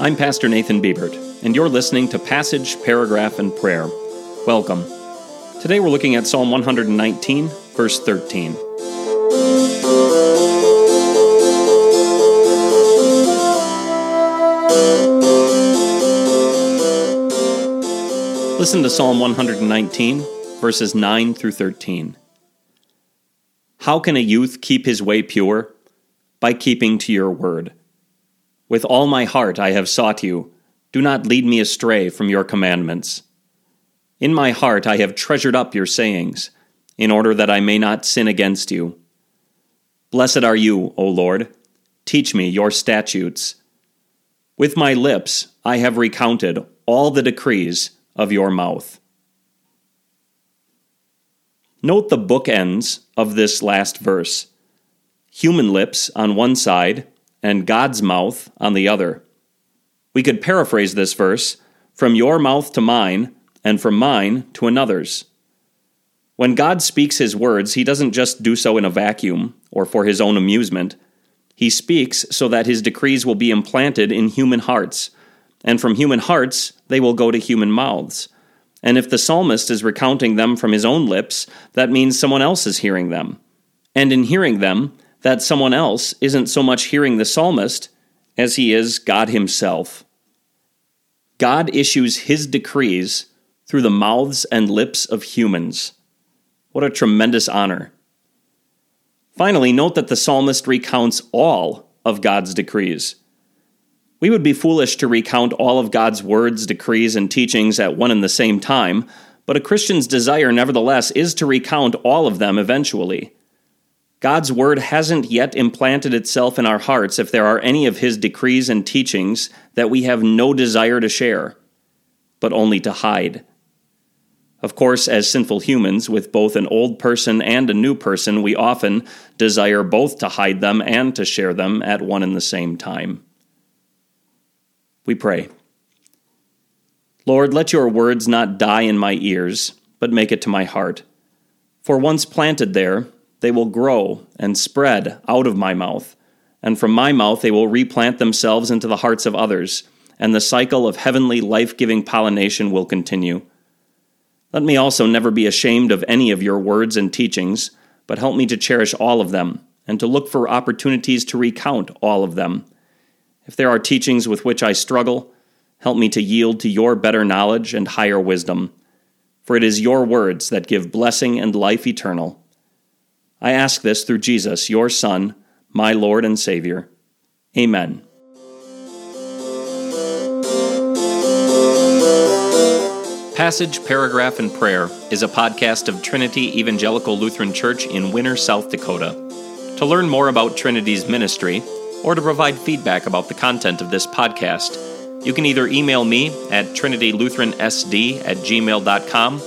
I'm Pastor Nathan Biebert, and you're listening to Passage, Paragraph, and Prayer. Welcome. Today we're looking at Psalm 119, verse 13. Listen to Psalm 119, verses 9 through 13. How can a youth keep his way pure? By keeping to your word. With all my heart I have sought you. Do not lead me astray from your commandments. In my heart I have treasured up your sayings, in order that I may not sin against you. Blessed are you, O Lord. Teach me your statutes. With my lips I have recounted all the decrees of your mouth. Note the bookends of this last verse human lips on one side and God's mouth on the other. We could paraphrase this verse from your mouth to mine, and from mine to another's. When God speaks his words, he doesn't just do so in a vacuum or for his own amusement. He speaks so that his decrees will be implanted in human hearts, and from human hearts they will go to human mouths. And if the psalmist is recounting them from his own lips, that means someone else is hearing them. And in hearing them, that someone else isn't so much hearing the psalmist as he is God himself. God issues his decrees through the mouths and lips of humans. What a tremendous honor. Finally, note that the psalmist recounts all of God's decrees. We would be foolish to recount all of God's words, decrees, and teachings at one and the same time, but a Christian's desire, nevertheless, is to recount all of them eventually. God's word hasn't yet implanted itself in our hearts if there are any of his decrees and teachings that we have no desire to share, but only to hide. Of course, as sinful humans, with both an old person and a new person, we often desire both to hide them and to share them at one and the same time. We pray. Lord, let your words not die in my ears, but make it to my heart. For once planted there, they will grow and spread out of my mouth, and from my mouth they will replant themselves into the hearts of others, and the cycle of heavenly life giving pollination will continue. Let me also never be ashamed of any of your words and teachings, but help me to cherish all of them, and to look for opportunities to recount all of them. If there are teachings with which I struggle, help me to yield to your better knowledge and higher wisdom, for it is your words that give blessing and life eternal. I ask this through Jesus, your Son, my Lord and Savior. Amen. Passage, Paragraph, and Prayer is a podcast of Trinity Evangelical Lutheran Church in Winner, South Dakota. To learn more about Trinity's ministry, or to provide feedback about the content of this podcast, you can either email me at trinitylutheransd at gmail.com,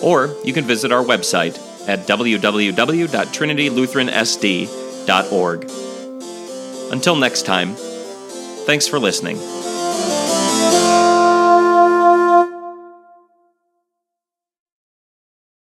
or you can visit our website at www.trinitylutheransd.org. Until next time, thanks for listening.